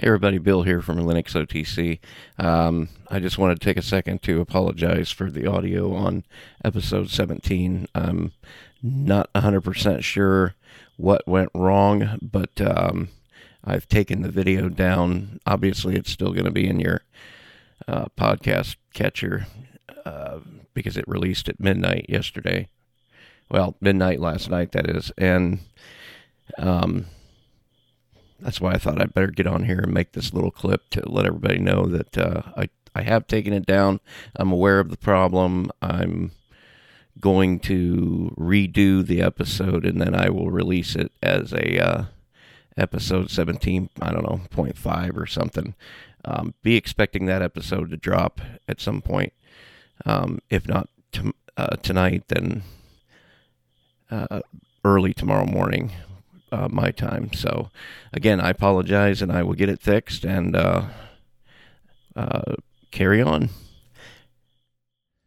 Hey everybody, Bill here from Linux OTC. Um, I just wanted to take a second to apologize for the audio on episode 17. I'm not 100% sure what went wrong, but um, I've taken the video down. Obviously, it's still going to be in your uh, podcast catcher uh, because it released at midnight yesterday. Well, midnight last night, that is. And um, that's why I thought I'd better get on here and make this little clip to let everybody know that uh, I I have taken it down. I'm aware of the problem. I'm going to redo the episode and then I will release it as a uh, episode 17. I don't know, 0.5 or something. Um, be expecting that episode to drop at some point. Um, if not t- uh, tonight, then uh, early tomorrow morning uh, my time. So, again, I apologize and I will get it fixed and uh, uh, carry on.